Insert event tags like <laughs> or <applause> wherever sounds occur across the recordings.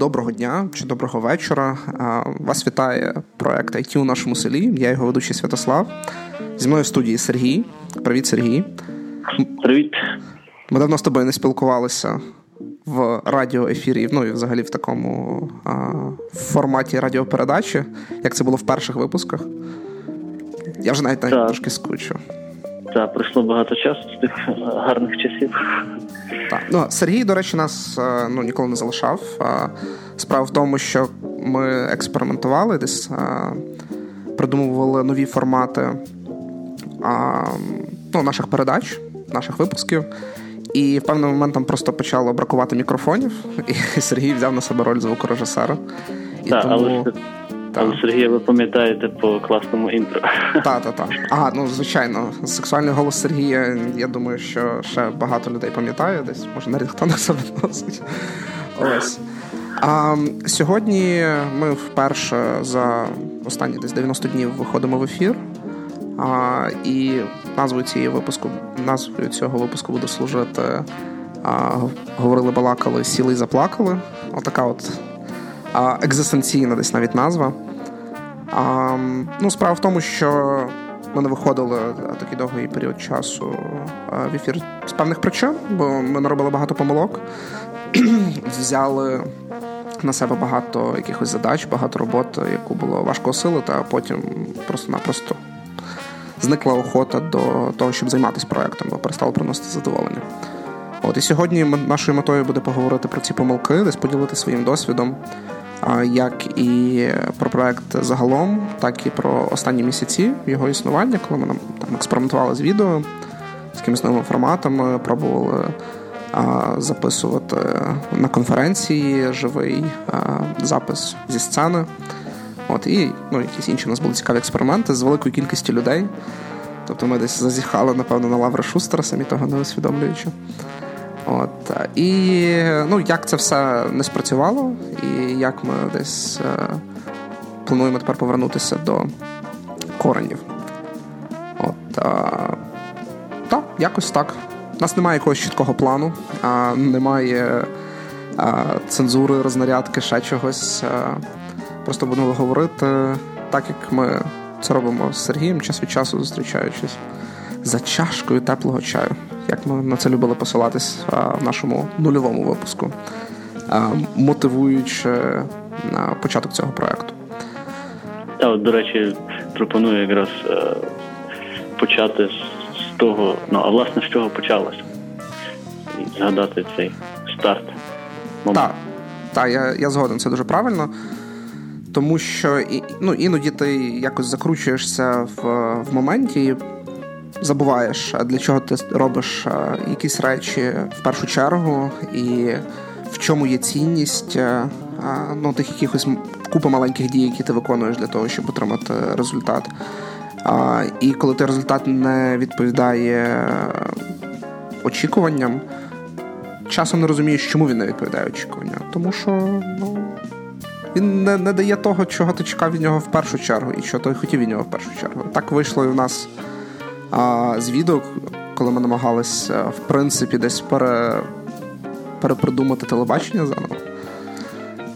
Доброго дня чи доброго вечора. Вас вітає проект IT у нашому селі. Я його ведучий Святослав. Зі мною в студії Сергій. Привіт, Сергій. Привіт. Ми давно з тобою не спілкувалися в радіоефірі, ну і взагалі в такому а, форматі радіопередачі, як це було в перших випусках. Я вже навіть навіть так. трошки скучу. Так, пройшло багато часу з тих гарних часів. Так. Ну, Сергій, до речі, нас е, ну, ніколи не залишав. Справа в тому, що ми експериментували десь, е, придумували нові формати ну, наших передач, наших випусків. І в певний момент там просто почало бракувати мікрофонів, <laughs> і Сергій взяв на себе роль звукорежисера. І так, тому... але але Сергія, ви пам'ятаєте по класному інтро. Так, так, так. Ага, ну звичайно, сексуальний голос Сергія. Я думаю, що ще багато людей пам'ятає десь, може навіть хто не себе носить. Ось. А, Сьогодні ми вперше за останні десь 90 днів виходимо в ефір. А, І назвою цієї випуску, назвою цього випуску буде служити. А, Говорили, балакали, сіли і заплакали. Отака от екзистенційна десь навіть назва. А, Ну, Справа в тому, що ми не виходили такий довгий період часу в ефір з певних причин, бо ми наробили багато помилок, <clears throat> взяли на себе багато якихось задач, багато роботи, яку було важко осилити, а потім просто-напросто зникла охота до того, щоб займатися проектом, бо перестало приносити задоволення. От і сьогодні нашою метою буде поговорити про ці помилки, десь поділити своїм досвідом як і про проект загалом, так і про останні місяці його існування, коли ми там експериментували з відео з якимись новими форматами, пробували записувати на конференції живий запис зі сцени. От, І ну, якісь інші у нас були цікаві експерименти з великою кількістю людей. Тобто ми десь зазіхали, напевно, на Лавра Шустера, самі того не усвідомлюючи. От, І ну, як це все не спрацювало, і як ми десь е, плануємо тепер повернутися до коренів. От, е, Так, якось так. У нас немає якогось чіткого плану, а немає а, цензури, рознарядки, ще чогось. А, просто будемо говорити так, як ми це робимо з Сергієм час від часу зустрічаючись за чашкою теплого чаю як ми на це любили посилатись в нашому нульовому випуску, мотивуючи на початок цього проекту. Я от, до речі, пропоную якраз е, почати з того, ну а власне з чого почалося, згадати цей старт. Так, так, я я згоден, це дуже правильно. Тому що ну, іноді ти якось закручуєшся в в моменті забуваєш, для чого ти робиш якісь речі в першу чергу, і в чому є цінність ну, тих якихось купа маленьких дій, які ти виконуєш для того, щоб отримати результат. І коли той результат не відповідає очікуванням, часом не розумієш, чому він не відповідає очікуванням. Тому що ну, він не не дає того, чого ти чекав від нього в першу чергу, і що ти хотів від нього в першу чергу. Так вийшло і в нас а з коли ми намагалися, в принципі, десь пере... перепридумати телебачення заново,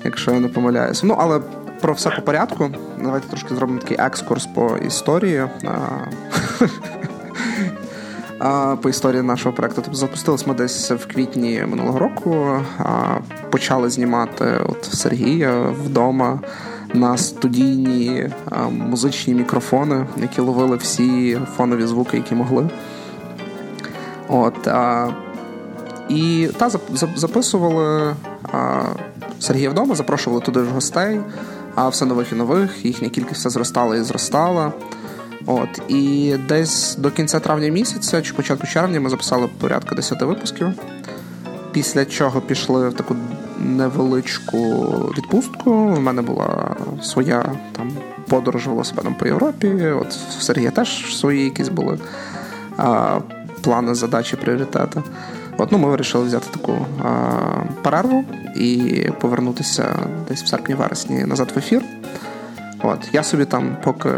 якщо я не помиляюся. Ну, але про все по порядку. Давайте трошки зробимо такий екскурс по історії. <laughs> По історії нашого проекту. Тобто запустились ми десь в квітні минулого року, почали знімати от Сергія вдома на студійні музичні мікрофони, які ловили всі фонові звуки, які могли. От, а, І та записували а, Сергія вдома, запрошували туди ж гостей, а все нових і нових, їхня кількість все зростала і зростала. От, І десь до кінця травня місяця чи початку червня ми записали порядка 10 випусків. Після чого пішли в таку невеличку відпустку. У мене була своя там подорож велосипедом по Європі. От в Сергія теж свої якісь були а, плани, задачі, пріоритети. От, ну, Ми вирішили взяти таку а, перерву і повернутися десь в серпні-вересні назад в ефір. От, Я собі там, поки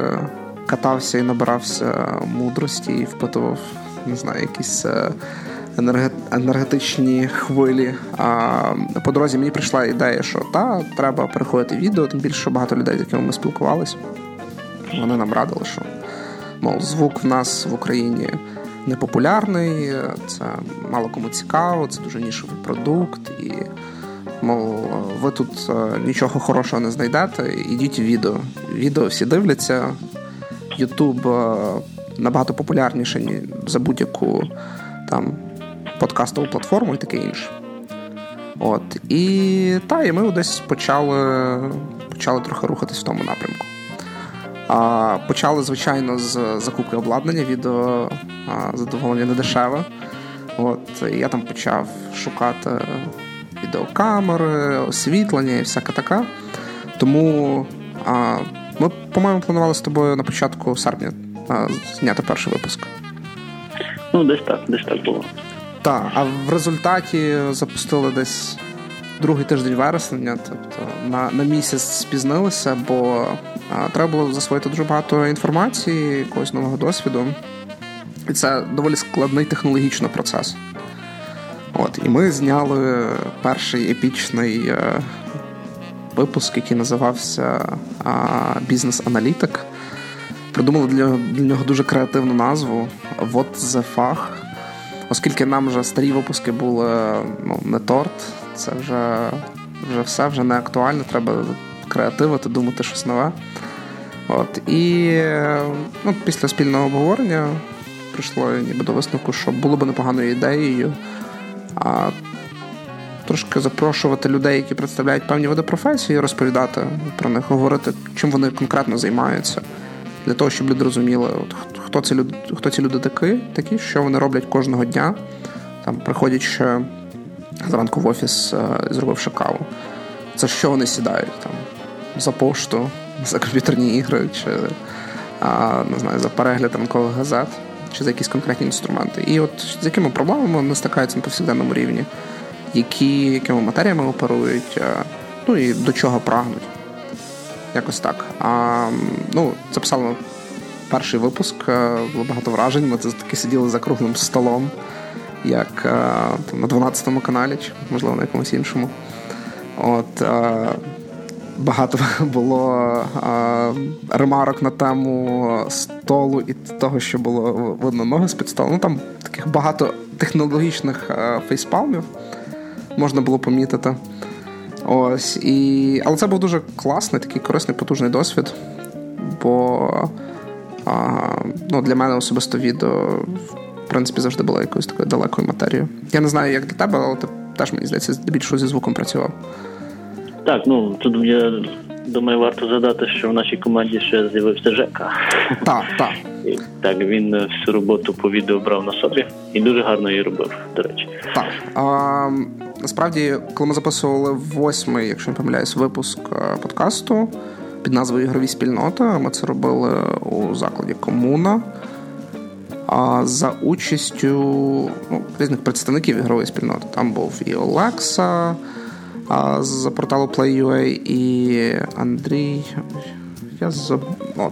катався і набирався мудрості і впитував, не знаю, якісь. Енергетичні хвилі. А по дорозі мені прийшла ідея, що та треба переходити відео, тим більше багато людей, з якими ми спілкувалися. Вони нам радили, що мов звук в нас в Україні непопулярний, це мало кому цікаво, це дуже нішовий продукт, і мов ви тут е, нічого хорошого не знайдете. Ідіть в відео. Відео всі дивляться. Ютуб е, набагато популярніший за будь-яку там подкастову платформу і таке інше. От. І та, і ми десь почали почали трохи рухатись в тому напрямку. А, Почали, звичайно, з закупки обладнання, відео а, задоволення не дешеве. От, Я там почав шукати відеокамери, освітлення і всяка така. Тому а, ми, по-моєму, планували з тобою на початку серпня зняти перший випуск. Ну, десь так, десь так було. Так, а в результаті запустили десь другий тиждень вересня, тобто на на місяць спізнилися, бо а, треба було засвоїти дуже багато інформації, якогось нового досвіду. І це доволі складний технологічно процес. От, І ми зняли перший епічний е, випуск, який називався Бізнес-аналітик. Придумали для, для нього дуже креативну назву What the fuck. Оскільки нам вже старі випуски були ну, не торт, це вже вже все вже не актуально, треба креативити, думати щось нове. От, І ну, після спільного обговорення прийшло ніби до висновку, що було б непоганою ідеєю а трошки запрошувати людей, які представляють певні види професії, розповідати про них, говорити, чим вони конкретно займаються, для того, щоб люди розуміли, от, хто ці люди, хто ці люди такі, такі, що вони роблять кожного дня, там приходячи зранку в офіс, е, зробивши каву. Це що вони сідають там за пошту, <laughs> за комп'ютерні ігри, чи а, не знаю, за перегляд ранкових газет чи за якісь конкретні інструменти. І от з якими проблемами вони стикаються на повсякденному рівні, які, якими матеріями оперують, е, ну і до чого прагнуть. Якось так. А, ну, Записали перший випуск, е, було багато вражень. Ми таки сиділи за круглим столом, як е, там, на 12 каналі, чи можливо на якомусь іншому. От, багато <laughs> було ремарок на тему столу і того, що було видно ноги з під столу. Ну там таких багато технологічних фейспалмів можна було помітити. Ось і. Але це був дуже класний, такий корисний, потужний досвід. Бо а, ну, для мене особисто відео в принципі завжди було якоюсь такою далекою матерією. Я не знаю, як для тебе, але ти теж мені здається, здебільшого зі звуком працював. Так, ну тут я думаю, варто згадати, що в нашій команді ще з'явився Жека. Так, так. Так, він всю роботу по відео брав на собі і дуже гарно її робив, до речі. Так. А, Насправді, коли ми записували восьмий, якщо не помиляюсь, випуск е, подкасту під назвою Ігрові спільноти, ми це робили у закладі Комуна. За участю ну, різних представників ігрової спільноти. Там був і Олекса з порталу Play.ua і Андрій. Я заб... О,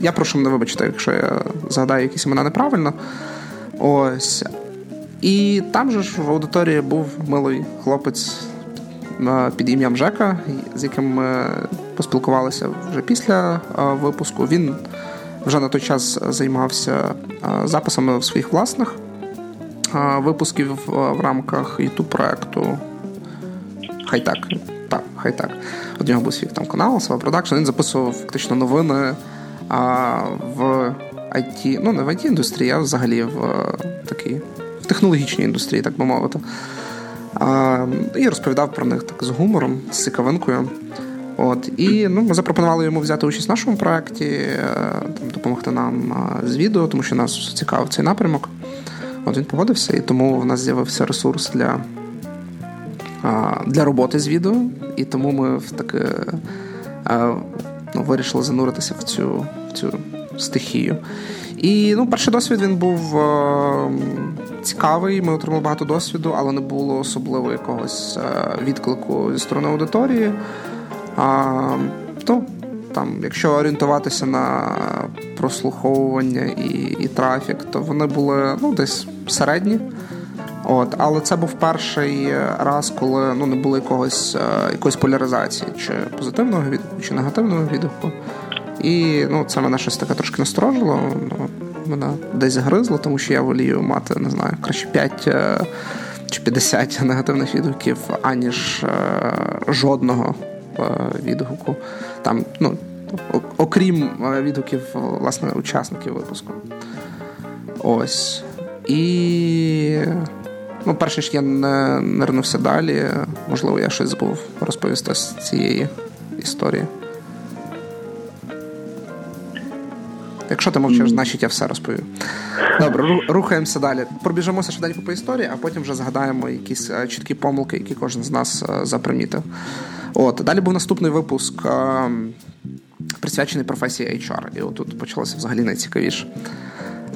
я прошу мене вибачити, якщо я згадаю якісь імена неправильно. Ось. І там же ж в аудиторії був милий хлопець під ім'ям Жека, з яким ми поспілкувалися вже після випуску. Він вже на той час займався записами своїх власних випусків в рамках youtube проекту Хай так. Так, хай так. От нього був свій там канал, Сава Продакшн. Він записував фактично новини а, в IT, ну не в it індустрії, а взагалі в такій в технологічній індустрії, так би мовити. А, І розповідав про них так з гумором, з цікавинкою. От, І ну, ми запропонували йому взяти участь в нашому проєкті, е, там, допомогти нам з відео, тому що нас цікавив цей напрямок. От Він погодився, і тому в нас з'явився ресурс для для роботи з відео, і тому ми в таке ну, вирішили зануритися в цю в цю стихію. І ну, перший досвід він був е, цікавий. Ми отримали багато досвіду, але не було особливо якогось е, відклику зі сторони аудиторії. А, то, там, Якщо орієнтуватися на прослуховування і і трафік, то вони були ну, десь середні. От, Але це був перший раз, коли ну, не було якогось, якоїсь поляризації, чи позитивного відгуку, чи негативного відгуку. І ну, це мене щось таке трошки насторожило. Ну, Мене десь гризло, тому що я волію мати, не знаю, краще 5 чи 50 негативних відгуків, аніж жодного відгуку. Там, ну, окрім відгуків власне учасників випуску. Ось. І ну, перш ніж я не нирнувся далі, можливо, я щось забув розповісти з цієї історії. Якщо ти мовчиш, значить я все розповів. Добре, рухаємося далі. Пробіжимося швиденько по історії, а потім вже згадаємо якісь чіткі помилки, які кожен з нас запримітив. От, Далі був наступний випуск, присвячений професії HR. І отут почалося взагалі найцікавіше.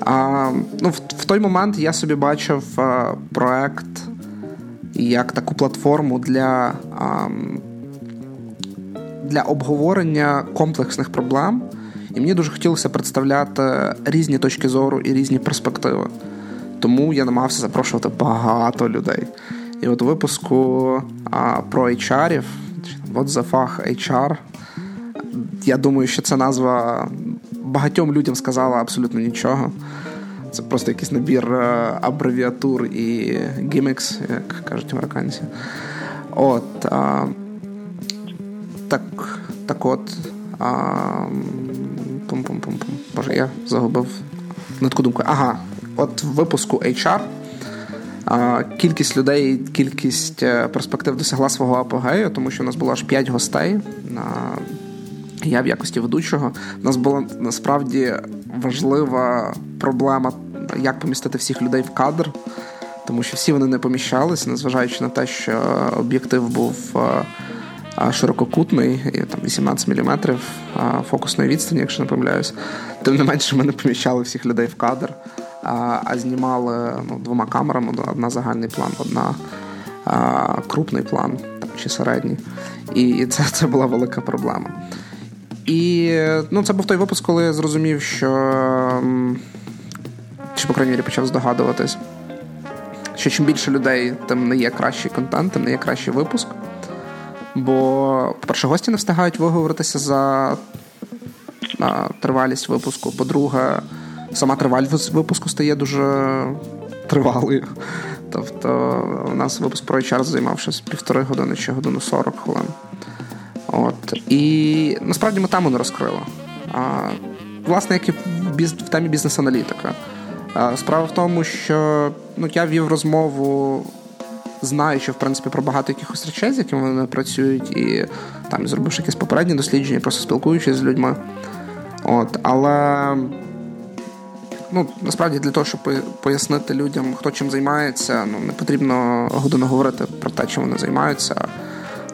А, ну, В в той момент я собі бачив а, проект як таку платформу для, а, для обговорення комплексних проблем. І мені дуже хотілося представляти різні точки зору і різні перспективи. Тому я намагався запрошувати багато людей. І от у випуску а, про HR, от за фах HR, я думаю, що ця назва багатьом людям сказала абсолютно нічого. Це просто якийсь набір е, абревіатур і гімікс, як кажуть американці. От. А, Так так от. А, Пум-пум-пум-пум. Боже, я загубив нитку думку. Ага, от в випуску HR кількість людей, кількість е, перспектив досягла свого апогею, тому що у нас було аж 5 гостей. я в якості ведучого. У нас була насправді важлива проблема, як помістити всіх людей в кадр, тому що всі вони не поміщалися, незважаючи на те, що об'єктив був е, ширококутний, там 18 мм фокусної відстані, якщо не помиляюсь. Тим не менше, ми не поміщали всіх людей в кадр, а знімали ну, двома камерами: одна загальний план, одна крупний план там, чи середній. І це, це була велика проблема. І ну, це був той випуск, коли я зрозумів, що чи, по крайній мірі, почав здогадуватись, що чим більше людей, тим не є кращий контент, тим не є кращий випуск. Бо, по-перше, гості не встигають виговоритися за а, тривалість випуску. По-друге, сама тривалість випуску стає дуже тривалою. Тобто, у нас випуск про HR займав щось півтори години чи годину 40 хвилин. От. І насправді ми тему не розкрили. А, Власне, як і в, темі бізнес-аналітика. Справа в тому, що ну, я вів розмову, знаючи, в принципі, про багато якихось речей, з якими вони працюють, і там зробивши якісь попередні дослідження, просто спілкуючись з людьми. От, Але ну, насправді для того, щоб пояснити людям, хто чим займається, ну, не потрібно годину говорити про те, чим вони займаються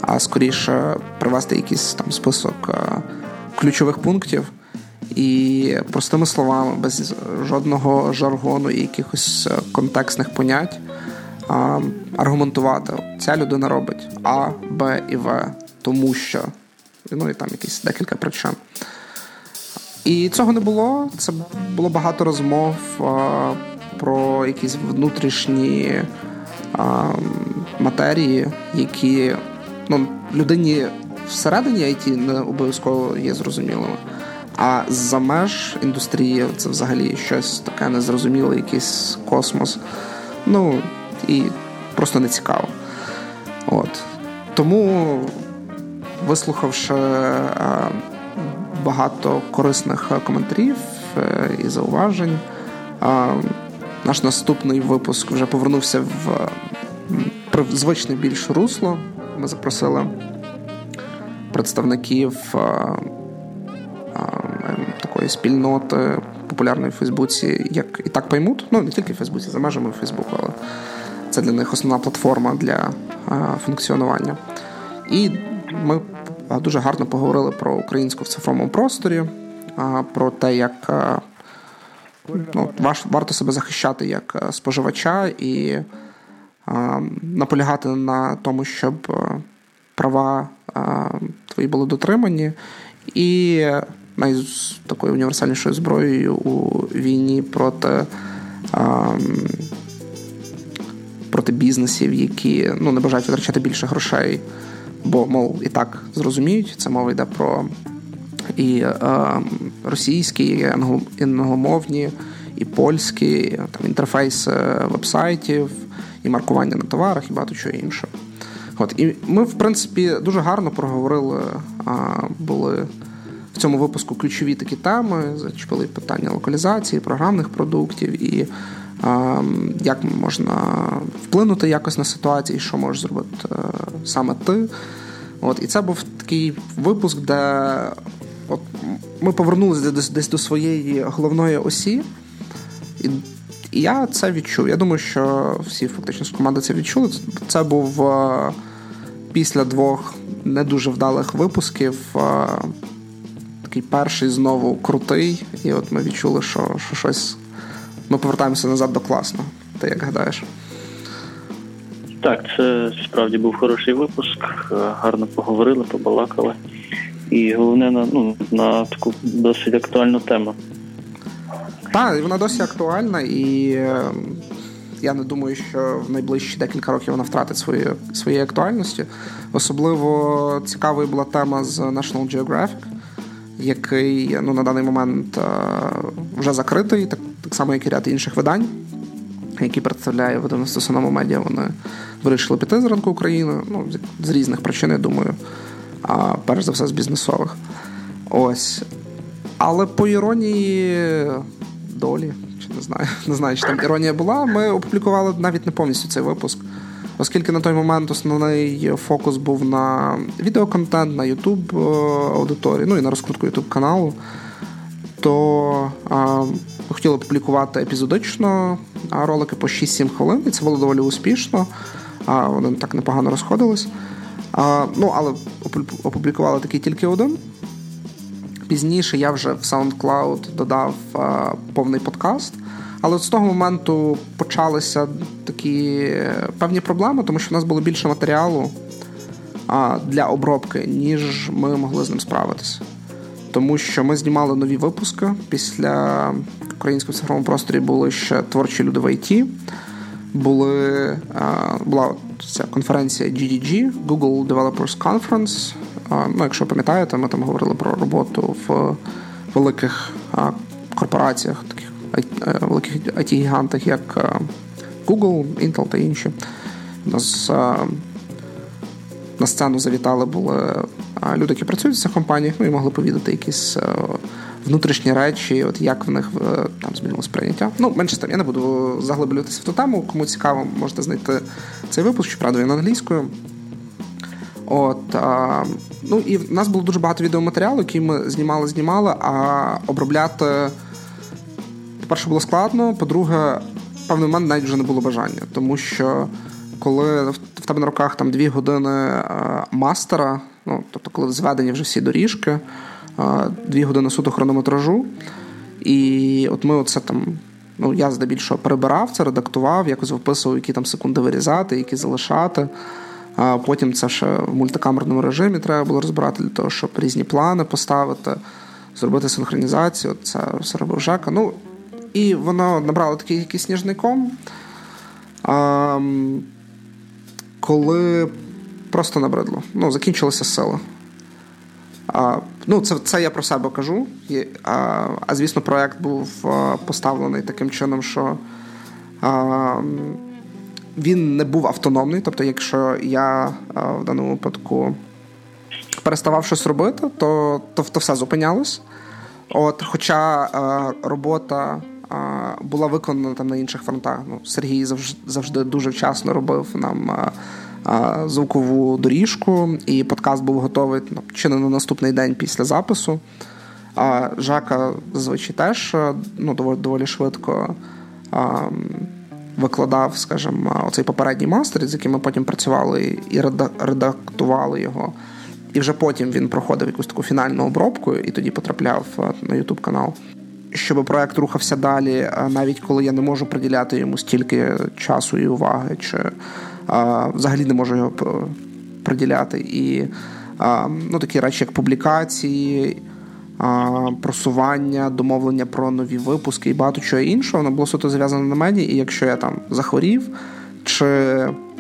а скоріше привести якийсь там список е, ключових пунктів. І простими словами, без жодного жаргону і якихось е, контекстних понять аргументувати. Ця людина робить А, Б і В, тому що ну і там якісь декілька причин. І цього не було. Це було багато розмов а, про якісь внутрішні а, матерії, які ну, людині всередині IT не обов'язково є зрозумілими. А за меж індустрії це взагалі щось таке незрозуміле, якийсь космос. Ну і просто не цікаво. От. Тому, вислухавши е, багато корисних коментарів е, і зауважень, е, наш наступний випуск вже повернувся в звичне більш русло ми запросили представників такої спільноти популярної в Фейсбуці, як і так поймуть. Ну, не тільки в Фейсбуці, за межами Фейсбуку, але це для них основна платформа для функціонування. І ми дуже гарно поговорили про українську в цифровому просторі, про те, як ну, варто себе захищати як споживача і наполягати на тому, щоб е, права твої були дотримані, і з такою універсальнішою зброєю у війні проти проти бізнесів, які ну, не бажають витрачати більше грошей, бо, мов, і так зрозуміють, це мова йде про і е, російські, і англомовні, і польські, там інтерфейси вебсайтів, і маркування на товарах, і багато чого іншого. От, І ми, в принципі, дуже гарно проговорили, а, були в цьому випуску ключові такі теми, зачепили питання локалізації, програмних продуктів і як можна вплинути якось на ситуацію, що можеш зробити е, саме ти. От, І це був такий випуск, де от ми повернулися десь, десь до своєї головної осі. І я це відчув. Я думаю, що всі фактично з команди це відчули. Це був після двох не дуже вдалих випусків. Такий перший знову крутий, і от ми відчули, що що щось. Ми повертаємося назад до класного. Ти як гадаєш? Так, це справді був хороший випуск. Гарно поговорили, побалакали. І головне на ну, на таку досить актуальну тему. Так, вона досі актуальна, і ем, я не думаю, що в найближчі декілька років вона втратить свої, своєї актуальності. Особливо цікавою була тема з National Geographic, який ну, на даний момент е, вже закритий, так, так само, як і ряд інших видань, які представляє видавництво Соному медіа. Вони вирішили піти з ринку України. Ну, з різних причин, я думаю, а перш за все з бізнесових. Ось. Але по іронії долі, чи не знаю, <laughs> не знаю, чи там іронія була. Ми опублікували навіть не повністю цей випуск, оскільки на той момент основний фокус був на відеоконтент, на YouTube е, аудиторії, ну і на розкрутку YouTube каналу. То а, хотіли опублікувати епізодично ролики по 6-7 хвилин, і це було доволі успішно. А, Вони так непогано розходились. А, Ну, але опублікували такий тільки один. Пізніше я вже в SoundCloud додав а, повний подкаст. Але з того моменту почалися такі певні проблеми, тому що в нас було більше матеріалу для обробки, ніж ми могли з ним справитися. Тому що ми знімали нові випуски. Після українського цифровому просторі були ще творчі люди в ІТ. Були, а, була ця конференція GDG, Google Developers Conference. Ну, Якщо пам'ятаєте, ми там говорили про роботу в великих корпораціях, таких е, великих it гігантах як е, Google, Intel та інші. Нас на сцену завітали були люди, які працюють в цих компаніях, ну і могли повідати якісь е, внутрішні речі, от як в них там змінилось прийняття. Ну, менше там я не буду заглиблюватися в ту тему. Кому цікаво, можете знайти цей випуск, щоправда, він англійською. От, а, Ну і в нас було дуже багато відеоматеріалу, які ми знімали, знімали, а обробляти, по-перше, було складно, по-друге, в певний момент навіть вже не було бажання. Тому що коли в тебе на руках там дві години а, мастера, ну, тобто, коли зведені вже всі доріжки, а, дві години суто хронометражу, і от ми оце там. Ну, я здебільшого перебирав це, редактував, якось виписував, які там секунди вирізати, які залишати. А потім це ще в мультикамерному режимі треба було розбирати для того, щоб різні плани поставити, зробити синхронізацію. Це все робив Жека. Ну, і воно набрало такий якийсь сніжний ком. А, коли просто набридло. Ну, закінчилися сили. А, Ну, це це я про себе кажу. А, а звісно, проект був поставлений таким чином, що. А, він не був автономний. Тобто, якщо я в даному випадку переставав щось робити, то то, то все зупинялось. От, Хоча робота була виконана там на інших фронтах. Ну, Сергій завжди, завжди дуже вчасно робив нам. Звукову доріжку, і подкаст був готовий ну, чи не на наступний день після запису. А Жака зазвичай теж ну, доволі доволі швидко викладав, скажімо, оцей попередній мастер, з яким ми потім працювали і редактували його. І вже потім він проходив якусь таку фінальну обробку і тоді потрапляв на YouTube канал. Щоб проект рухався далі, навіть коли я не можу приділяти йому стільки часу і уваги, чи а, взагалі не можу його приділяти. І а, ну, такі речі, як публікації, просування, домовлення про нові випуски і багато чого іншого, воно було суто зав'язано на мені. І якщо я там захворів, чи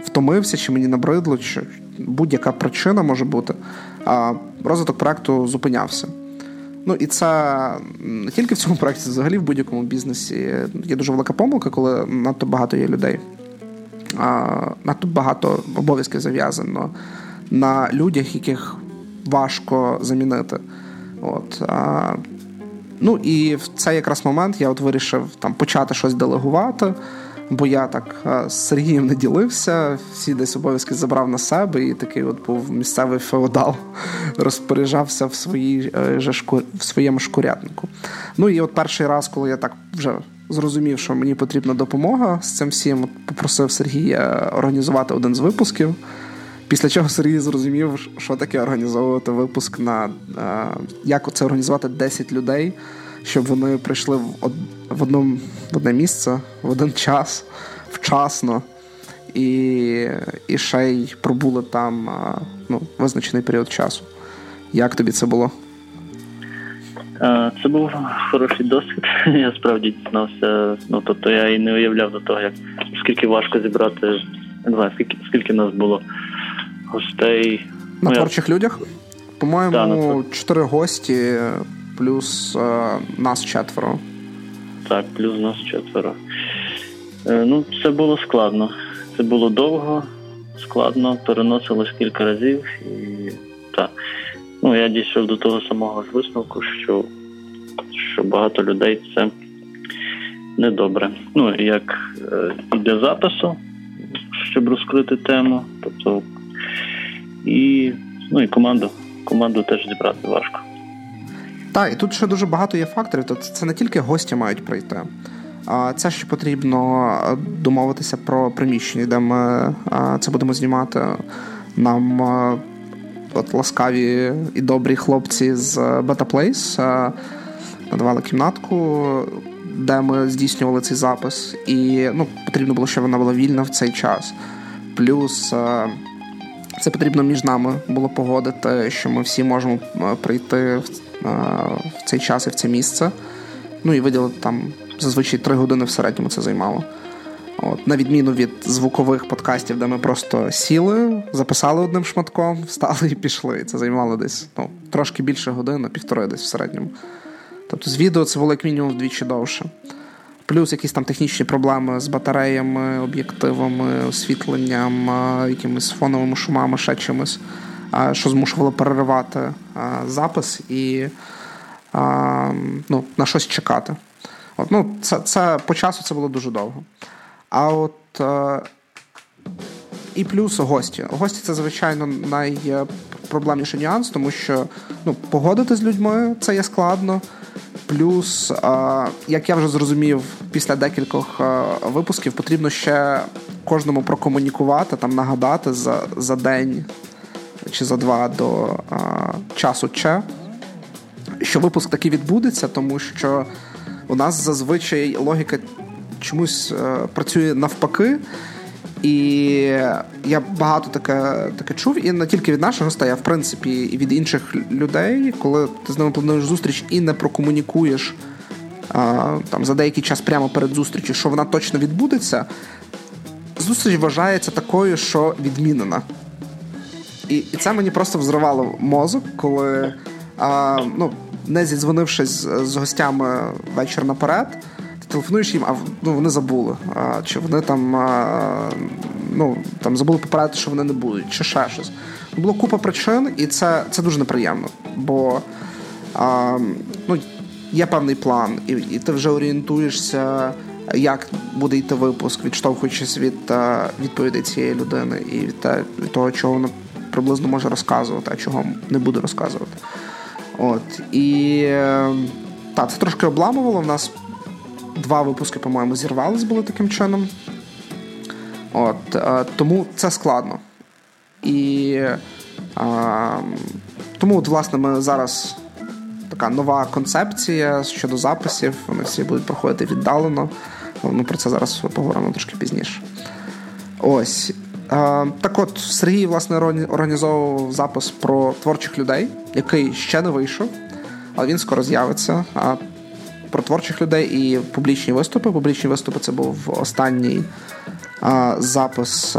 втомився, чи мені набридло, чи будь-яка причина може бути, а розвиток проекту зупинявся. Ну і це не тільки в цьому проєкті, взагалі в будь-якому бізнесі є дуже велика помилка, коли надто багато є людей. А, Надто багато обов'язків зав'язано на людях, яких важко замінити. От, а, Ну і в цей якраз момент я от вирішив там почати щось делегувати бо я так з Сергієм не ділився, всі десь обов'язки забрав на себе, і такий от був місцевий феодал, <laughs> розпоряджався в своїй е, в своєму шкурятнику. Ну і от перший раз, коли я так вже зрозумів, що мені потрібна допомога з цим всім, попросив Сергія організувати один з випусків. Після чого Сергій зрозумів, що таке організовувати випуск на е, як це організувати 10 людей щоб вони прийшли в в, одному, в одне місце, в один час, вчасно, і і ще й пробули там ну, визначений період часу. Як тобі це було? Це був хороший досвід. <laughs> Я справді дізнався. Ну тобто я і не уявляв до того, як скільки важко зібрати. Не знаю, скільки скільки нас було гостей. На ну, творчих я... людях? По-моєму, чотири гості плюс е, нас четверо. Так, плюс нас четверо. Е, ну, це було складно. Це було довго, складно, переносилось кілька разів і так. Ну, я дійшов до того самого висновку, що що багато людей це недобре. Ну, як е, і для запису, щоб розкрити тему, тобто і ну, і команду. Команду теж зібрати важко. Так, і тут ще дуже багато є факторів. Тобто це не тільки гості мають прийти, а це ще потрібно е, домовитися про приміщення, де ми е, це будемо знімати. Нам е, от ласкаві і добрі хлопці з Beta Place надавали кімнатку, де ми здійснювали цей запис, і ну, потрібно було, щоб вона була вільна в цей час. Плюс це потрібно між нами було погодити, що ми всі можемо прийти в в цей час і в це місце. Ну і виділити там зазвичай три години в середньому це займало. От, На відміну від звукових подкастів, де ми просто сіли, записали одним шматком, <laughs> встали і пішли. Це займало десь ну, трошки більше години, півтори десь в середньому. Тобто з відео це було як мінімум вдвічі довше. Плюс якісь там технічні проблеми з батареями, об'єктивами, освітленням, якимись фоновими шумами, ще чимось що змушувало переривати запис і ну, на щось чекати. От, ну, Це це по часу це було дуже довго. А от е, і плюс гості. Гості це, звичайно, найпроблемніший нюанс, тому що ну, погодити з людьми це є складно. Плюс, як я вже зрозумів, після декількох випусків потрібно ще кожному прокомунікувати, там нагадати за за день чи за два до а, часу Че, що випуск таки відбудеться, тому що у нас зазвичай логіка чомусь а, е, працює навпаки. І я багато таке таке чув, і не тільки від наших гостей, в принципі і від інших людей, коли ти з ними плануєш зустріч і не прокомунікуєш а, там за деякий час прямо перед зустрічю, що вона точно відбудеться. Зустріч вважається такою, що відмінена. І і це мені просто взривало мозок, коли а, ну, не зідзвонившись з, з гостями вечір наперед, ти телефонуєш їм, а ну, вони забули. А, Чи вони там а, ну, там забули попередити, що вони не будуть, чи ще щось. Було купа причин, і це це дуже неприємно. Бо а, ну, є певний план, і, і ти вже орієнтуєшся. Як буде йти випуск, відштовхуючись від відповідей цієї людини і від того, чого вона приблизно може розказувати, а чого не буду розказувати. От. І так, це трошки обламувало. У нас два випуски, по-моєму, зірвались були таким чином. От, е, Тому це складно. І а, тому, от, власне, ми зараз така нова концепція щодо записів. Вони всі будуть проходити віддалено. Ми про це зараз поговоримо трошки пізніше. Ось. Так от, Сергій власне організовував запис про творчих людей, який ще не вийшов, але він скоро з'явиться. А про творчих людей і публічні виступи. Публічні виступи це був останній запис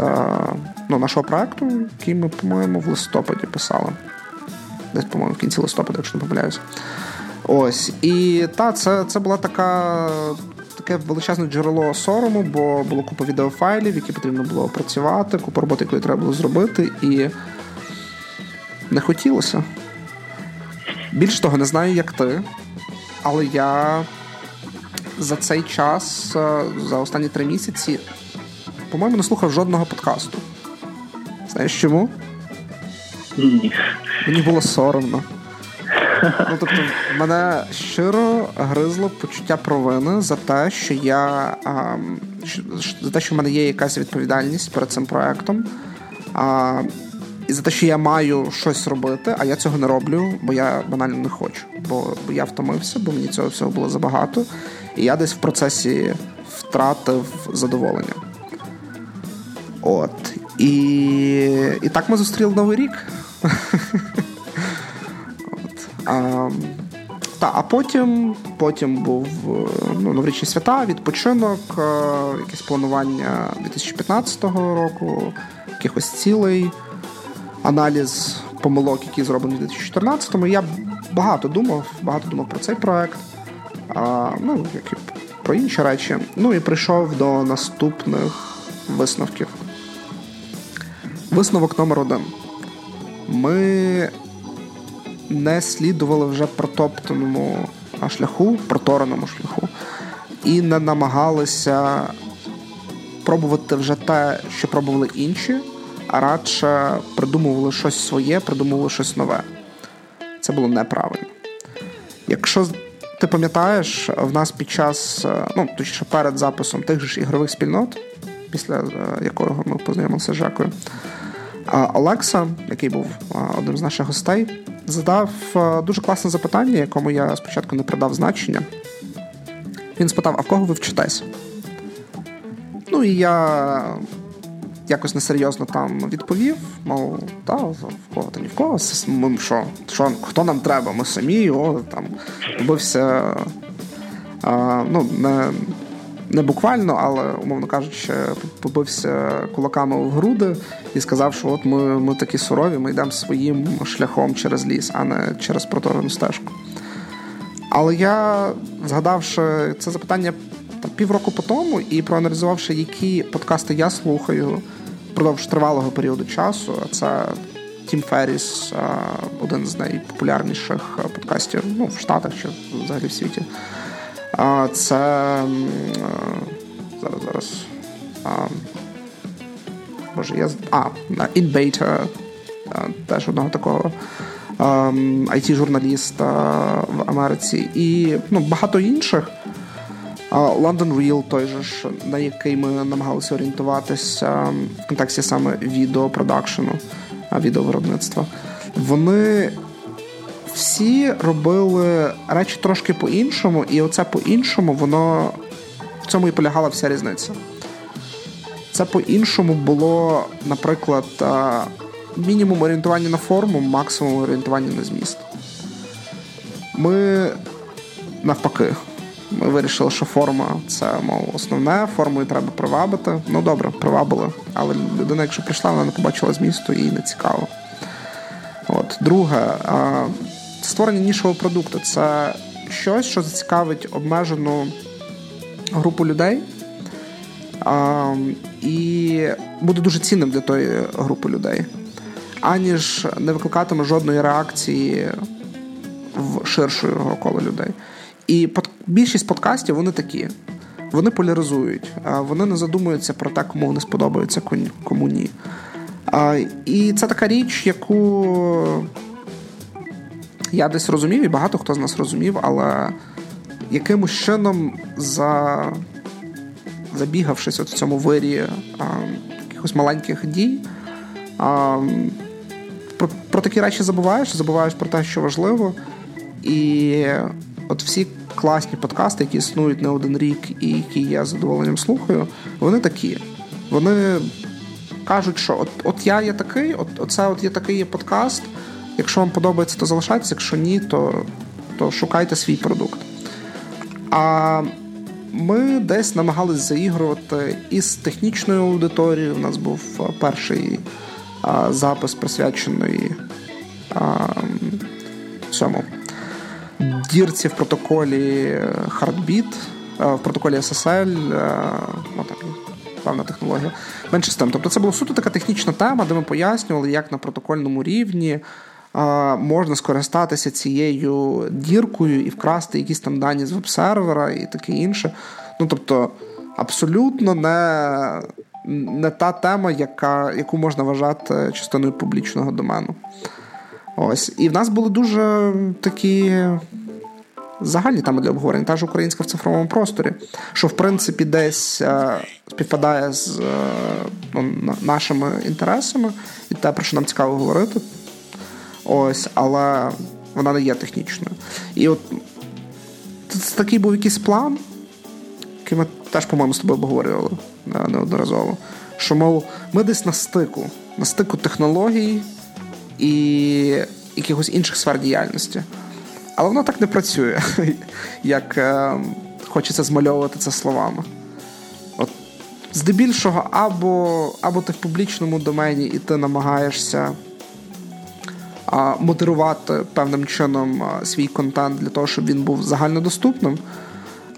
ну, нашого проекту, який ми, по-моєму, в листопаді писали. Десь, по-моєму, в кінці листопада, якщо не помиляюся. Ось. І та, це це була така. Таке величезне джерело сорому, бо було купа відеофайлів, які потрібно було опрацювати, купа роботи, яку треба було зробити, і не хотілося. Більш того, не знаю, як ти, але я за цей час, е, за останні три місяці, по-моєму, не слухав жодного подкасту. Знаєш чому? Ні. Мені було соромно. Ну, тобто, мене щиро гризло почуття провини за те, що я а, за те, що в мене є якась відповідальність перед цим проектом. А, І за те, що я маю щось робити, а я цього не роблю, бо я банально не хочу. Бо я втомився, бо мені цього всього було забагато. І я десь в процесі втратив задоволення. От. І і так ми зустріли Новий рік. <laughs> А, та, а потім потім був ну, новорічні свята, відпочинок, якесь планування 2015 року, якихось цілей, аналіз помилок, які зроблені в 2014-му. Я багато думав, багато думав про цей проект, а, ну, як і про інші речі. Ну і прийшов до наступних висновків. Висновок номер один. Ми не слідували вже протоптаному шляху, протореному шляху, і не намагалися пробувати вже те, що пробували інші, а радше придумували щось своє, придумували щось нове. Це було неправильно. Якщо ти пам'ятаєш, в нас під час, ну точніше перед записом тих же ж ігрових спільнот, після якого ми познайомилися з Жакою, Олекса, який був одним з наших гостей, задав дуже класне запитання, якому я спочатку не придав значення. Він спитав: а в кого ви вчитесь? Ну і я якось несерйозно там відповів, мов, та, в кого та ні в кого. Ми що, що, хто нам треба? Ми самі, о, там побився. А, ну, не не буквально, але, умовно кажучи, побився кулаками в груди і сказав, що от ми ми такі сурові, ми йдемо своїм шляхом через ліс, а не через проторену стежку. Але я, згадавши це запитання там, півроку по тому і проаналізувавши, які подкасти я слухаю впродовж тривалого періоду часу, це Тім Ферріс, один з найпопулярніших подкастів ну, в Штатах чи взагалі в світі. Це зараз зараз. Боже, я А, InBeta, теж одного такого it журналіста в Америці, і ну, багато інших. London Real, той же ж, на який ми намагалися орієнтуватися в контексті саме відеопродакшену, відеовиробництва. Вони всі робили речі трошки по-іншому, і оце по-іншому, воно в цьому і полягала вся різниця. Це по-іншому було, наприклад, мінімум орієнтування на форму, максимум орієнтування на зміст. Ми навпаки. Ми вирішили, що форма це мов основне, формою треба привабити. Ну добре, привабили. Але людина, якщо прийшла, вона не побачила змісту, їй не цікаво. От, Друге, створення нішого продукту це щось, що зацікавить обмежену групу людей. А, І буде дуже цінним для тої групи людей, аніж не викликатиме жодної реакції в ширшого кола людей. І більшість подкастів вони такі. Вони поляризують, вони не задумуються про те, кому вони сподобаються, кому ні. І це така річ, яку я десь розумів, і багато хто з нас розумів, але якимось чином за... забігавшись от в цьому вирі а, якихось маленьких дій, а, про, про такі речі забуваєш, забуваєш про те, що важливо. І от всі класні подкасти, які існують не один рік і які я з задоволенням слухаю, вони такі. Вони кажуть, що от от я є такий, от оце от є такий є подкаст. Якщо вам подобається, то залишайтеся, якщо ні, то то шукайте свій продукт. А ми десь намагались заігрувати із технічною аудиторією. У нас був перший а, запис присвячений а, цьому дірці в протоколі Heartbeat, в протоколі SSL. Отак, певна технологія. Менше з тим. Тобто це була суто така технічна тема, де ми пояснювали, як на протокольному рівні можна скористатися цією діркою і вкрасти якісь там дані з веб-сервера і таке інше. Ну тобто, абсолютно не не та тема, яка, яку можна вважати частиною публічного домену. Ось. І в нас були дуже такі. Загальні теми для обговорення, та ж українська в цифровому просторі, що в принципі десь е, співпадає з е, ну, нашими інтересами і те, про що нам цікаво говорити. Ось, але вона не є технічною. І от це такий був якийсь план, який ми теж, по-моєму, з тобою обговорювали неодноразово. Що, мов, ми десь на стику, на стику технологій і якихось інших сфер діяльності. Але воно так не працює, <laughs> як е, хочеться змальовувати це словами. От, Здебільшого, або або ти в публічному домені і ти намагаєшся модерувати певним чином свій контент для того, щоб він був загальнодоступним,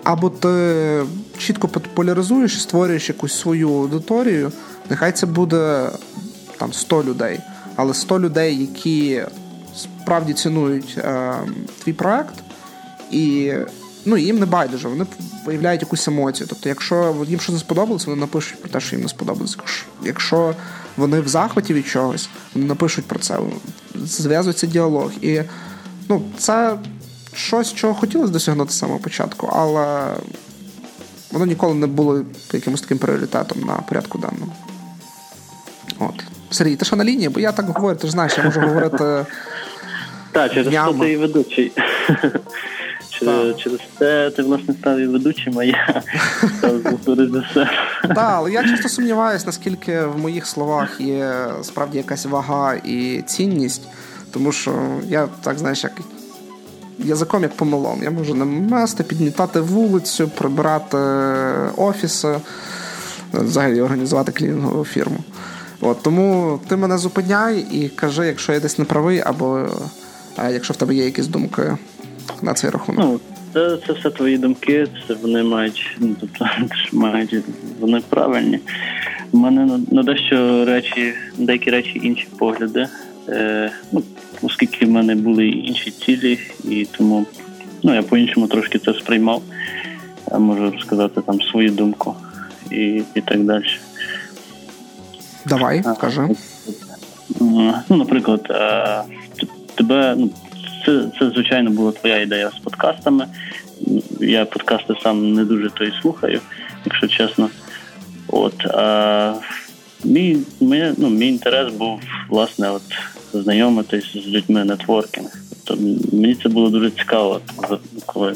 або ти чітко популяризуєш і створюєш якусь свою аудиторію. Нехай це буде там 100 людей, але 100 людей, які справді цінують е, твій проект, і ну, їм не байдуже, вони виявляють якусь емоцію. Тобто, якщо їм щось не сподобалось, вони напишуть про те, що їм не сподобалось. Якщо вони в захваті від чогось, вони напишуть про це, зв'язується діалог. І ну, це щось, чого хотілося досягнути з самого початку, але воно ніколи не було якимось таким пріоритетом на порядку денному. От. Сергій, ти що на лінії? Бо я так говорю, ти ж знаєш, я можу говорити. <laughs> Так, через що ти і ведучий. Через, через це ти власне став і ведучим, а я <laughs> став режисером. Так, але я часто сумніваюся, наскільки в моїх словах є справді якась вага і цінність, тому що я так знаєш, як язиком як помилом. Я можу намести, підмітати вулицю, прибирати офіси, взагалі організувати клінінгову фірму. От, Тому ти мене зупиняй і кажи, якщо я десь не правий, або якщо в тебе є якісь думки на цей рахунок. Ну, це це все твої думки, це вони мають, ну тобто <laughs> мають вони правильні. У мене на, на дещо речі, деякі речі інші погляди. Е, ну, Оскільки в мене були інші цілі, і тому ну, я по-іншому трошки це сприймав. Я можу розказати там свою думку і і так далі. Давай, кажи. Ну, Наприклад, е, тебе ну, це, це, звичайно, була твоя ідея з подкастами. Я подкасти сам не дуже то й слухаю, якщо чесно. От, а, Мій мій, ну, мій інтерес був, власне, от, знайомитись з людьми нетворкінг. Тобто Мені це було дуже цікаво, коли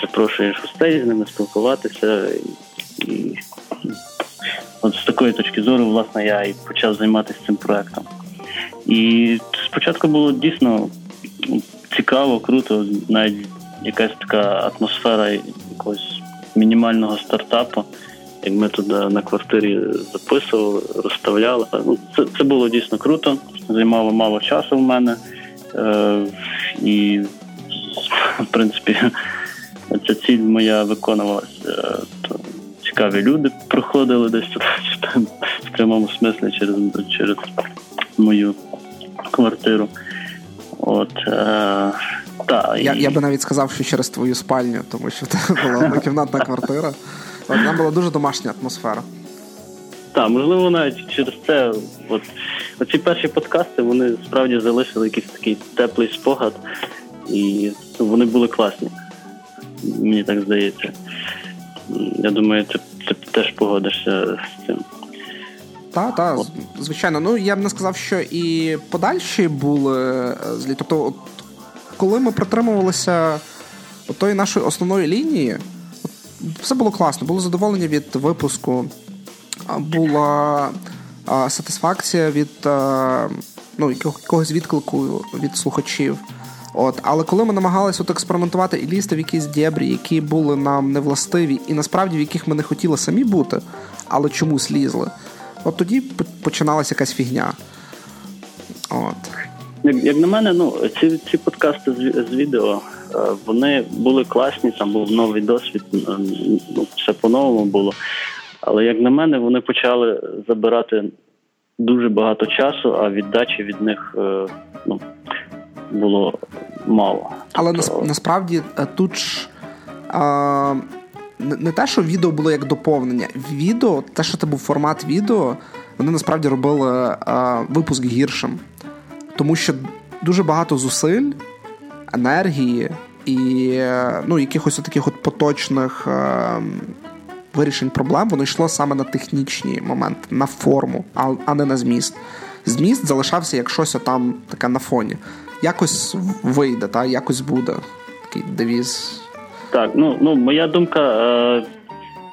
запрошуєш гостей з ними спілкуватися. І, і от з такої точки зору, власне, я і почав займатися цим проектом. І спочатку було дійсно цікаво, круто, навіть якась така атмосфера якогось мінімального стартапу. Як ми туди на квартирі записували, розставляли. Ну, Це це було дійсно круто, займало мало часу в мене. Е, І, в принципі, <laughs> ця ціль моя виконувалася. Е, то Цікаві люди проходили десь <laughs> в прямому смислі через через мою квартиру. От, е, та, Я я би навіть сказав, що через твою спальню, тому що це була <laughs> однокімнатна квартира. Там була дуже домашня атмосфера. Так, можливо, навіть через це. От, Оці перші подкасти вони справді залишили якийсь такий теплий спогад, і вони були класні. Мені так здається. Я думаю, ти, ти теж погодишся з цим. Так, так, звичайно. Ну я б не сказав, що і подальші були е, злі. Тобто, от, коли ми притримувалися тої нашої основної лінії, от, все було класно, було задоволення від випуску, була а, сатисфакція від а, ну, якогось відклику від слухачів. От, Але коли ми намагалися от експериментувати і лізти в якісь дєбрі, які були нам невластиві, і насправді в яких ми не хотіли самі бути, але чомусь лізли, от тоді починалася якась фігня. От. Як як на мене, ну ці ці подкасти з, з відео е, вони були класні, там був новий досвід, ну все по-новому було. Але як на мене, вони почали забирати дуже багато часу, а віддачі від них е, ну, було мало. Але тобто... насправді е, тут ж. А... Не те, що відео було як доповнення. Відео, те, що це був формат відео, вони насправді робили а, випуск гіршим. Тому що дуже багато зусиль, енергії і ну, якихось таких от поточних а, вирішень проблем, воно йшло саме на технічні моменти, на форму, а, а не на зміст. Зміст залишався як щось там таке на фоні якось вийде, та якось буде такий девіз. Так, ну ну моя думка. Е,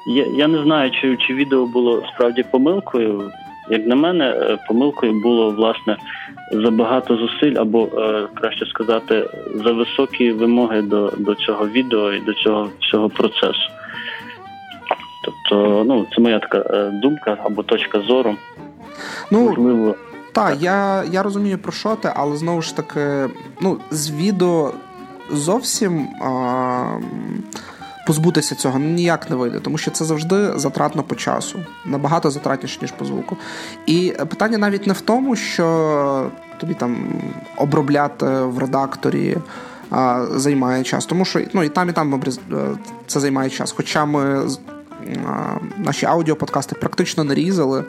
я я не знаю, чи чи відео було справді помилкою. Як на мене, е, помилкою було власне забагато зусиль, або е, краще сказати, за високі вимоги до до цього відео і до цього всього процесу. Тобто, ну це моя така е, думка або точка зору. Ну, Можливо, так, я я розумію про що ти, але знову ж таки, ну, з відео зовсім а, позбутися цього ніяк не вийде, тому що це завжди затратно по часу, набагато затратніше, ніж по звуку. І питання навіть не в тому, що тобі там обробляти в редакторі. Займає час, тому що ну і там, і там е, це займає час. Хоча ми наші аудіоподкасти практично не різали,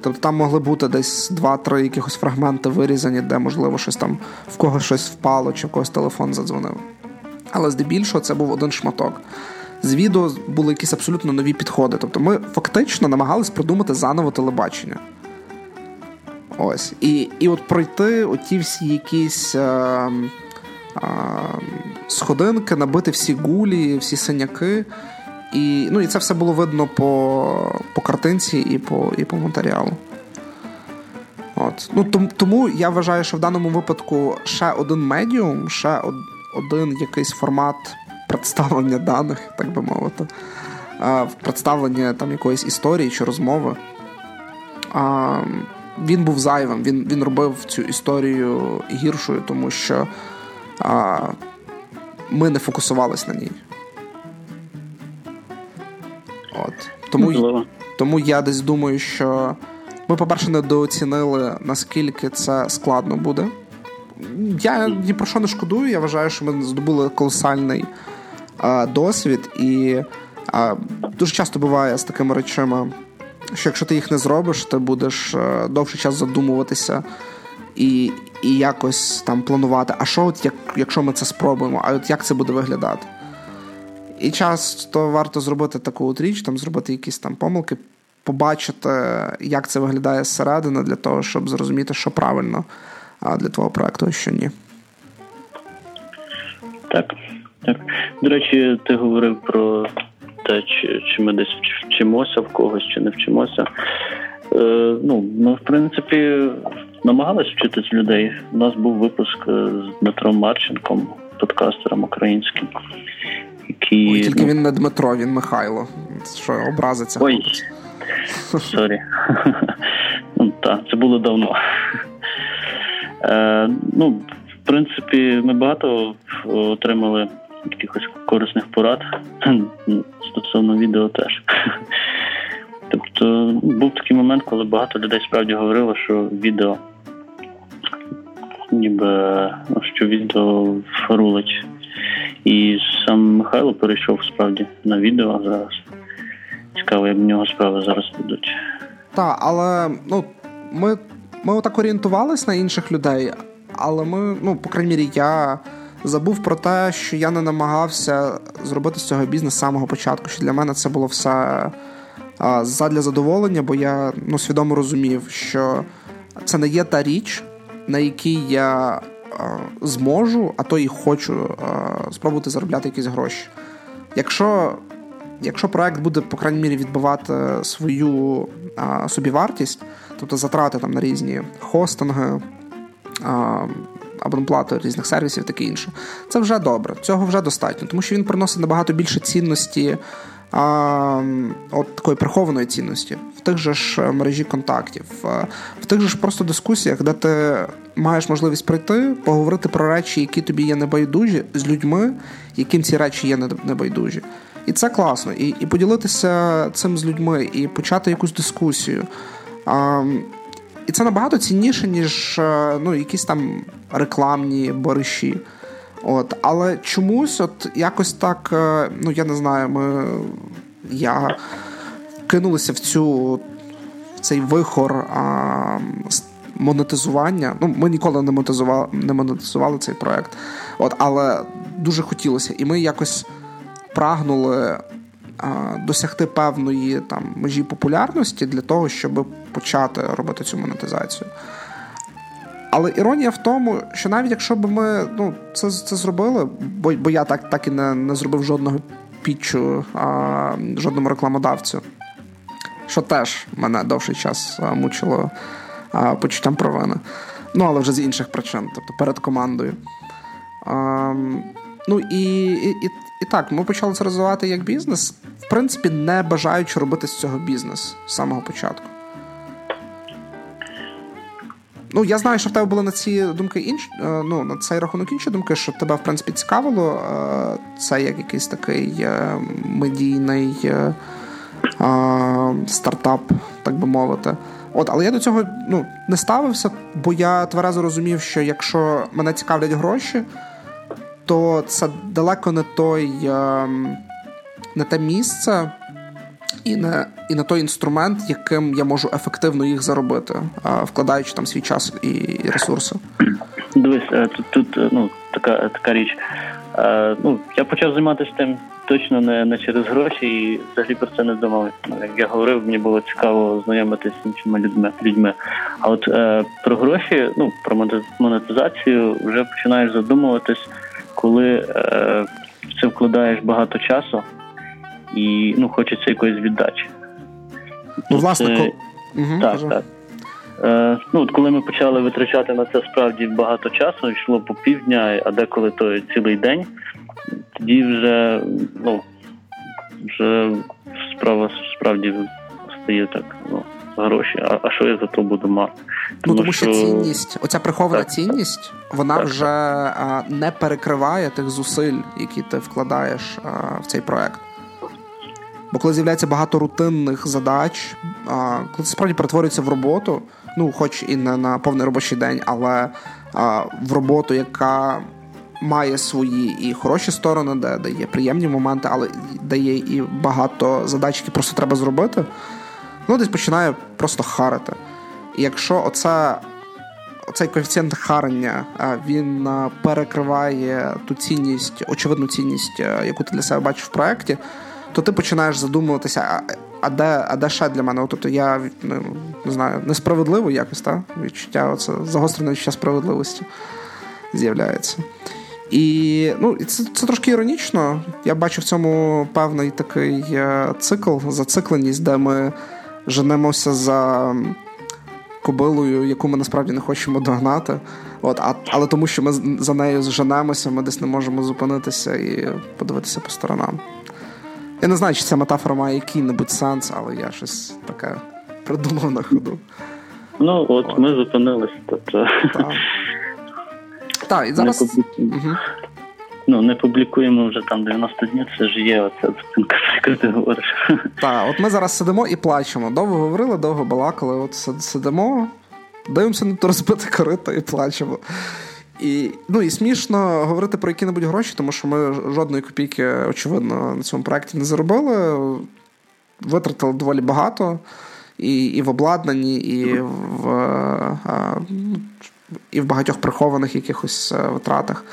Тобто там могли бути десь два-три якихось фрагменти вирізані, де, можливо, щось там в когось щось впало, чи в когось телефон задзвонив. Але здебільшого це був один шматок. З відео були якісь абсолютно нові підходи. Тобто ми фактично намагались придумати заново телебачення. Ось. І і от пройти оті всі якісь е, е, сходинки, набити всі гулі, всі синяки. І ну, і це все було видно по по картинці і по і по матеріалу. От. Ну, Тому я вважаю, що в даному випадку ще один медіум, ще один якийсь формат представлення даних, так би мовити, представлення там якоїсь історії чи розмови. Він був зайвим, він він робив цю історію гіршою, тому що а, ми не фокусувались на ній. От. Тому тому я десь думаю, що ми, по-перше, недооцінили, наскільки це складно буде. Я ні про що не шкодую. Я вважаю, що ми здобули колосальний а, досвід, і а, дуже часто буває з такими речами, що якщо ти їх не зробиш, ти будеш а, довший час задумуватися і і якось там планувати. А що, от як, якщо ми це спробуємо, а от як це буде виглядати? І часто варто зробити таку от річ, там зробити якісь там помилки, побачити, як це виглядає зсередини, для того, щоб зрозуміти, що правильно для твого проекту, а що ні. Так. так. До речі, ти говорив про те, чи чи ми десь вчимося в когось, чи не вчимося. Е, Ну, ми, в принципі, намагалися вчитись людей. У нас був випуск з Дмитром Марченком, подкастером українським який... Ой, Тільки ну... він не Дмитро, він Михайло. Що образиться. Ой, сорі. ну, Так, це було давно. Е, Ну, в принципі, ми багато отримали якихось корисних порад стосовно відео теж. Тобто був такий момент, коли багато людей справді говорило, що відео ніби що відео рулить і сам Михайло перейшов справді на відео зараз. Цікаво, як в нього справи зараз будуть. Так, але ну, ми ми отак орієнтувались на інших людей, але ми, ну, по крайній мірі, я забув про те, що я не намагався зробити з цього бізнес з самого початку. Що для мене це було все а, задля задоволення, бо я ну, свідомо розумів, що це не є та річ, на якій я зможу, а то і хочу спробувати заробляти якісь гроші. Якщо якщо проект буде, по крайній мірі, відбивати свою а, собівартість, тобто затрати там на різні хостинги, абонплату різних сервісів, таке інше. Це вже добре, цього вже достатньо, тому що він приносить набагато більше цінності а, от такої прихованої цінності в тих же ж е, мережі контактів, е, в тих же ж просто дискусіях, де ти маєш можливість прийти, поговорити про речі, які тобі є небайдужі, з людьми, яким ці речі є небайдужі. І це класно. І і поділитися цим з людьми, і почати якусь дискусію. А, І це набагато цінніше, ніж е, ну, якісь там рекламні бариші. От, Але чомусь, от якось так, е, ну я не знаю, ми я кинулися в цю в цей вихор а, монетизування. Ну, Ми ніколи не монетизували не монетизували цей проект, От, але дуже хотілося. І ми якось прагнули а, досягти певної там межі популярності для того, щоб почати робити цю монетизацію. Але іронія в тому, що навіть якщо б ми ну, це це зробили, бо бо я так так і не не зробив жодного пітчу а, жодному рекламодавцю, що теж мене довший час мучило а, почуттям провини. Ну, але вже з інших причин, тобто перед командою. А, Ну і, і, і, і так, ми почали це розвивати як бізнес, в принципі, не бажаючи робити з цього бізнес з самого початку. Ну, я знаю, що в тебе були на ці думки інші, е, ну, на цей рахунок інші думки, що тебе, в принципі, цікавило. Е, це як якийсь такий е, медійний стартап, так би мовити. От, Але я до цього ну, не ставився, бо я тверезо розумів, що якщо мене цікавлять гроші, то це далеко не той не те місце і на і на той інструмент, яким я можу ефективно їх заробити, вкладаючи там свій час і ресурси. Дивись, е, тут тут е, ну така така річ. Е, ну я почав займатися тим точно не не через гроші і взагалі про це не думав. Ну, як я говорив, мені було цікаво знайомитися з іншими людьми людьми. А от е, про гроші, ну про монетизацію вже починаєш задумуватись, коли е, в це вкладаєш багато часу і ну, хочеться якоїсь віддачі. Ну, власне. Кол... Угу, так, так. Е, ну, от Коли ми почали витрачати на це справді багато часу, йшло по півдня, а деколи то цілий день, тоді вже ну, вже справа справді стає так. ну, Гроші, а а що я за то буду мати? Тому, ну, тому що, що цінність, оця прихована так. цінність, вона так, вже а, не перекриває тих зусиль, які ти вкладаєш а, в цей проект. Бо коли з'являється багато рутинних задач, а, коли це справді перетворюється в роботу, ну хоч і не на повний робочий день, але а, в роботу, яка має свої і хороші сторони, де, де є приємні моменти, але де є і багато задач, які просто треба зробити, ну десь починає просто харити. І якщо оце. Оцей коефіцієнт харення він перекриває ту цінність, очевидну цінність, яку ти для себе бачиш в проєкті, то ти починаєш задумуватися, а де а де ще для мене? Тобто я ну, не знаю, несправедливо якось, так? Відчуття, оце загострене відчуття справедливості з'являється. І ну, це це трошки іронічно. Я бачу в цьому певний такий е, цикл, зацикленість, де ми женемося за кобилою, яку ми насправді не хочемо догнати. От, а, Але тому, що ми за нею зженемося, ми десь не можемо зупинитися і подивитися по сторонам. Я не знаю, чи ця метафора має який-небудь сенс, але я щось таке придумав на ходу. Ну, от, от. ми зупинилися. Тобто... Так, так, і зараз. Не угу. Ну, не публікуємо вже там 90 днів, це ж є оця зупинка, про яку ти говориш. <laughs> Так, от ми зараз сидимо і плачемо. Довго говорили, довго балакали. От сидимо, дивимося на ту розбите корито і плачемо. І ну і смішно говорити про які-небудь гроші, тому що ми жодної копійки, очевидно, на цьому проєкті не заробили. Витратили доволі багато і і в обладнанні, і в а, і в багатьох прихованих якихось е, витратах.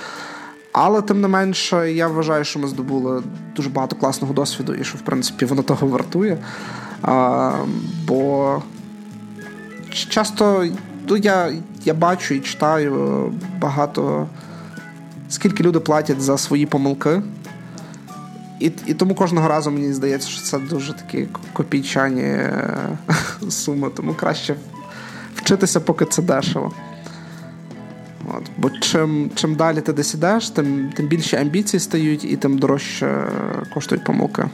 Але тим не менше, я вважаю, що ми здобули дуже багато класного досвіду, і що в принципі воно того вартує. А, Бо часто ну, я я бачу і читаю багато, скільки люди платять за свої помилки. І і тому кожного разу мені здається, що це дуже такі копійчані е, <laughs> суми. Тому краще вчитися, поки це дешево. От, Бо чим чим далі ти десь тим тим більше амбіції стають і тим дорожче коштують помилки.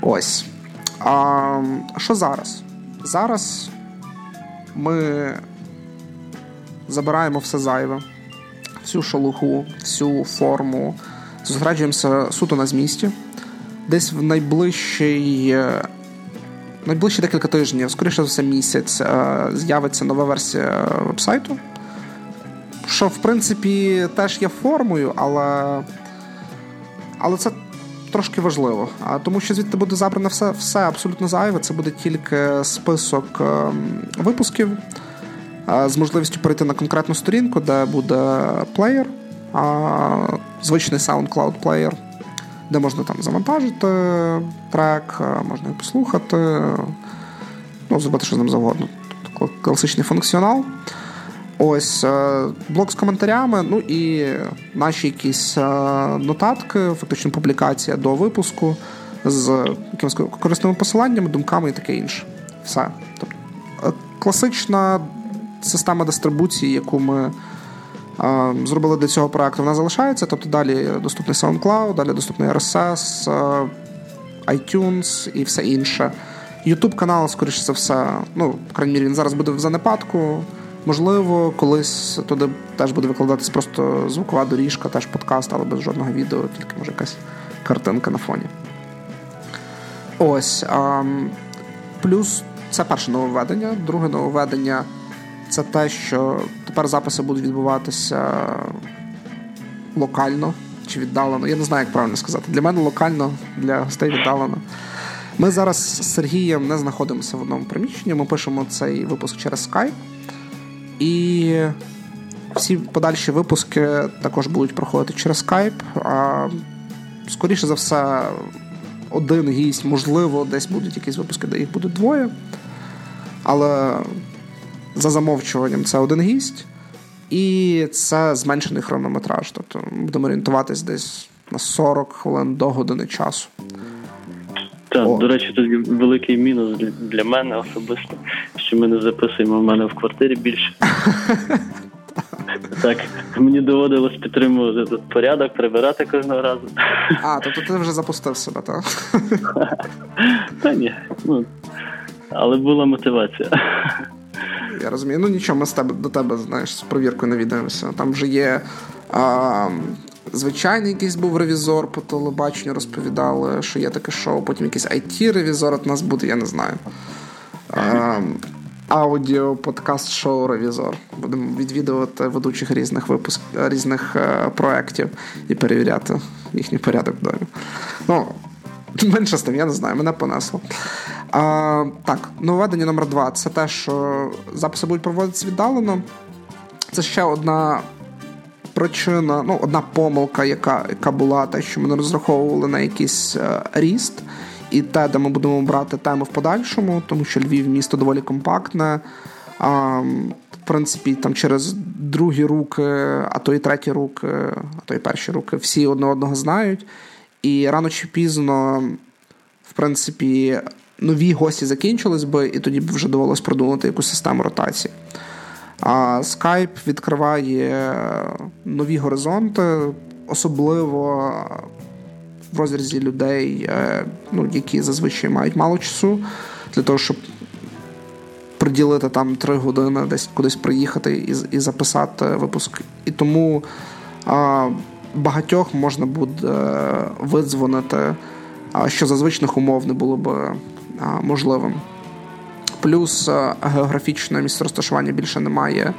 Ось. А що зараз? Зараз ми забираємо все зайве, всю шалуху, всю форму, зосереджуємося суто на змісті. Десь в найближчий найближчі декілька тижнів, скоріше за все, місяць, е, з'явиться нова версія вебсайту. Що, в принципі, теж є формою, але але це трошки важливо. Тому що звідти буде забрано все все абсолютно зайве. Це буде тільки список ем, випусків е, з можливістю перейти на конкретну сторінку, де буде плеєр, звичний SoundCloud плеєр де можна там завантажити трек, е, можна його послухати, ну, зробити що з завгодно. Тобто класичний функціонал. Ось е, блок з коментарями, ну і наші якісь е, нотатки, фактично публікація до випуску з якимись корисними посиланнями, думками і таке інше. Все. Тобто, класична система дистрибуції, яку ми зробили для цього проекту, вона залишається. Тобто далі доступний SoundCloud, далі доступний RSS, iTunes і все інше. YouTube канал, скоріше за все, ну, в крайній мірі, він зараз буде в занепадку. Можливо, колись туди теж буде викладатись просто звукова доріжка, теж подкаст, але без жодного відео, тільки може якась картинка на фоні. Ось. А, Плюс це перше нововведення. Друге нововведення це те, що тепер записи будуть відбуватися локально чи віддалено. Я не знаю, як правильно сказати. Для мене локально, для гостей віддалено. Ми зараз з Сергієм не знаходимося в одному приміщенні. Ми пишемо цей випуск через Skype. І всі подальші випуски також будуть проходити через Skype. А Скоріше за все, один гість, можливо, десь будуть якісь випуски, де їх буде двоє. Але за замовчуванням це один гість, і це зменшений хронометраж. Тобто будемо орієнтуватись десь на 40 хвилин до години часу. Так, О. до речі, тут великий мінус для мене особисто, що ми не записуємо в мене в квартирі більше. <laughs> Так, мені доводилось підтримувати тут порядок, прибирати кожного разу. А, тобто ти вже запустив себе, так? <laughs> Та ні. ну, Але була мотивація. Я розумію. Ну нічого, ми з тебе до тебе знаєш, з провіркою навідаємося. Там вже є. А, Звичайний якийсь був ревізор по телебаченню, розповідали, що є таке шоу, потім якийсь IT-ревізор от нас буде, я не знаю. Аудіо, подкаст, шоу ревізор. Будемо відвідувати ведучих різних випуск, різних е, проєктів і перевіряти їхній порядок в домі. Ну, <laughs> менше з тим, я не знаю, мене понесло. А, Так, нововведення номер два це те, що записи будуть проводитися віддалено. Це ще одна причина, ну, одна помилка, яка яка була, те, що ми не розраховували на якийсь е, ріст, і те, де ми будемо брати теми в подальшому, тому що Львів місто доволі компактне. А, В принципі, там через другі руки, а то і треті руки, а то і перші руки, всі одне одного знають. І рано чи пізно, в принципі, нові гості закінчились би, і тоді б вже довелось продумати якусь систему ротації. А Skype відкриває нові горизонти, особливо в розрізі людей, е, ну, які зазвичай мають мало часу, для того, щоб приділити там три години, десь кудись приїхати і і записати випуск. І тому а, багатьох можна буде видзвонити, що за звичних умов не було б можливим. Плюс географічне місце розташування більше не має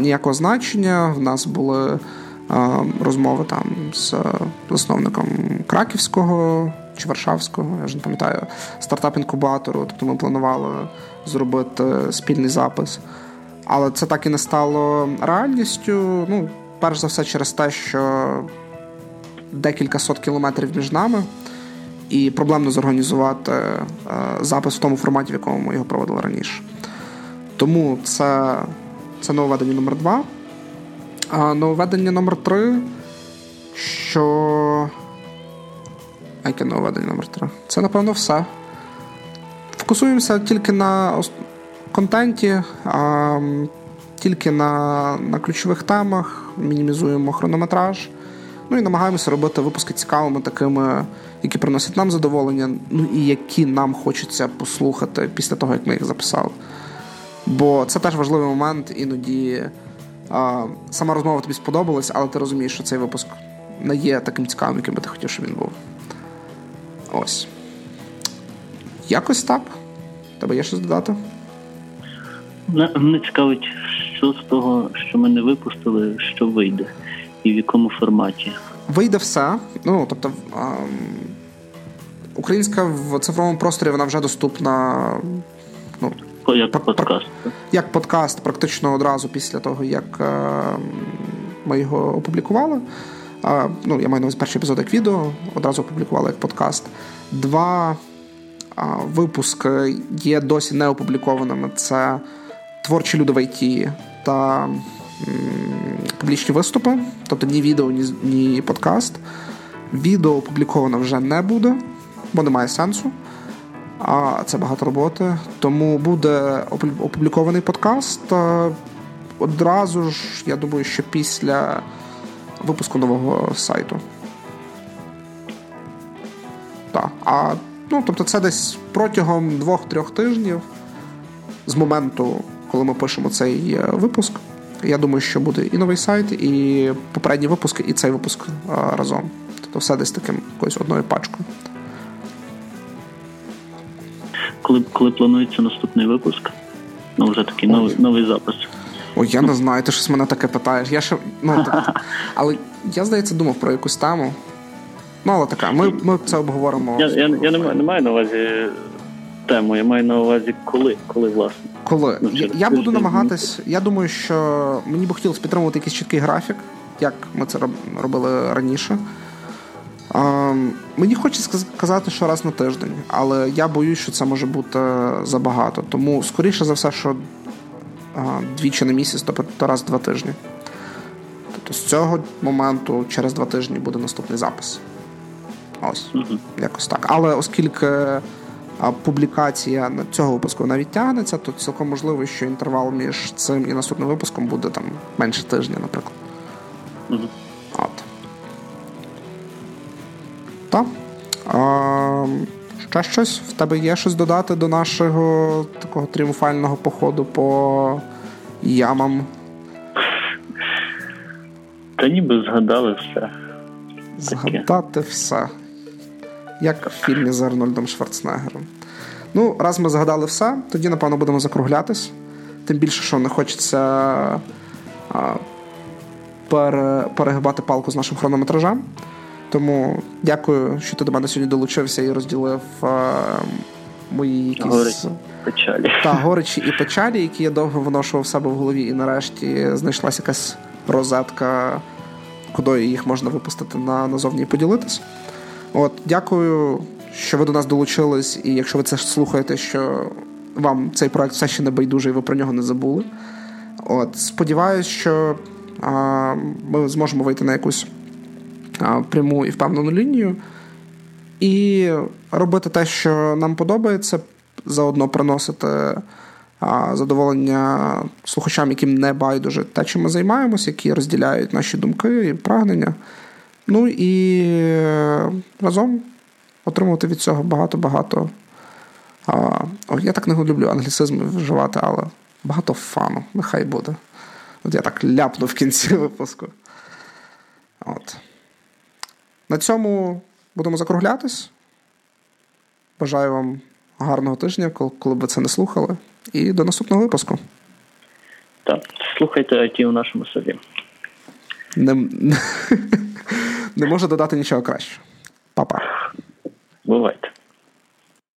ніякого значення. В нас були розмови там з засновником Краківського чи Варшавського, я вже не пам'ятаю, стартап-інкубатору. Тобто ми планували зробити спільний запис. Але це так і не стало реальністю. Ну, перш за все, через те, що декілька сот кілометрів між нами і проблемно зорганізувати е, запис в тому форматі, в якому ми його проводили раніше. Тому це це нововведення номер 2 А нововведення номер 3 що. А яке нововведення номер 3 Це, напевно, все. Фокусуємося тільки на контенті. Тільки на на ключових темах, мінімізуємо хронометраж. Ну і намагаємося робити випуски цікавими, такими, які приносять нам задоволення, ну і які нам хочеться послухати після того, як ми їх записали. Бо це теж важливий момент, іноді а, сама розмова тобі сподобалась, але ти розумієш, що цей випуск не є таким цікавим, яким би ти хотів, щоб він був. Ось. Якось так. Тебе є щось додати? Мене цікавить, що з того, що ми не випустили, що вийде, і в якому форматі. Вийде все. Ну, тобто, українська в цифровому просторі вона вже доступна. Ну, як подкаст. Як подкаст, практично одразу після того, як ми його опублікували. Ну, Я маю на увазі перший епізод як відео, одразу опублікували як подкаст. Два випуски є досі не опублікованими. Це творчі люди в ІТ та публічні виступи, тобто ні відео, ні, ні подкаст. Відео опубліковано вже не буде, бо немає сенсу. А це багато роботи. Тому буде опублікований подкаст. Одразу ж, я думаю, що після випуску нового сайту. Так. А ну, тобто, це десь протягом двох-трьох тижнів з моменту коли ми пишемо цей е, випуск. Я думаю, що буде і новий сайт, і попередні випуски, і цей випуск е, разом. Тобто все десь таким якоюсь одною пачкою. Коли коли планується наступний випуск? Ну, вже такий новий новий запис. Ой, я не знаю, ти щось мене таке питаєш. Я ще, ну, <laughs> так, Але я, здається, думав про якусь тему. Ну, але така, ми ми це обговоримо. Я я, я не маю не маю на увазі тему, я маю на увазі, коли, коли власне. Коли ну, я, я буду намагатись, я думаю, що мені би хотілося підтримувати якийсь чіткий графік, як ми це робили раніше. А, мені хочеться сказати, що раз на тиждень, але я боюсь, що це може бути забагато. Тому, скоріше за все, що а, двічі на місяць, тобто раз в два тижні. Тобто з цього моменту через два тижні буде наступний запис. Ось, mm-hmm. якось так. Але оскільки публікація цього випуску навіть тягнеться, то цілком можливо, що інтервал між цим і наступним випуском буде там менше тижня, наприклад. Mm-hmm. От. Так. А, Ще щось? В тебе є щось додати до нашого такого тріумфального походу по ямам? Та ніби згадали все. Згадати все як в фільмі з Арнольдом Шварценеггером. Ну, раз ми згадали все, тоді, напевно, будемо закруглятись. Тим більше, що не хочеться а, пере, перегибати палку з нашим хронометражем. Тому дякую, що ти до мене сьогодні долучився і розділив а, мої якісь горечі, печалі. Та, горечі і печалі, які я довго виношував в себе в голові, і нарешті знайшлася якась розетка, куди їх можна випустити на назовні і поділитись. От, Дякую, що ви до нас долучились, і якщо ви це слухаєте, що вам цей проект все ще не байдуже, і ви про нього не забули. От, Сподіваюсь, що а, ми зможемо вийти на якусь а, пряму і впевнену лінію і робити те, що нам подобається, заодно приносити а, задоволення слухачам, яким не байдуже те, чим ми займаємося, які розділяють наші думки і прагнення. Ну і е, разом отримувати від цього багато-багато. А, о, Я так не люблю англіцизми вживати, але багато фану, нехай буде. От я так ляпну в кінці випуску. От. На цьому будемо закруглятись. Бажаю вам гарного тижня, коли б ви це не слухали. І до наступного випуску. Так, слухайте IT у нашому селі. Не... <laughs> Не можу додати нічого кращого. Па-па. Бувайте.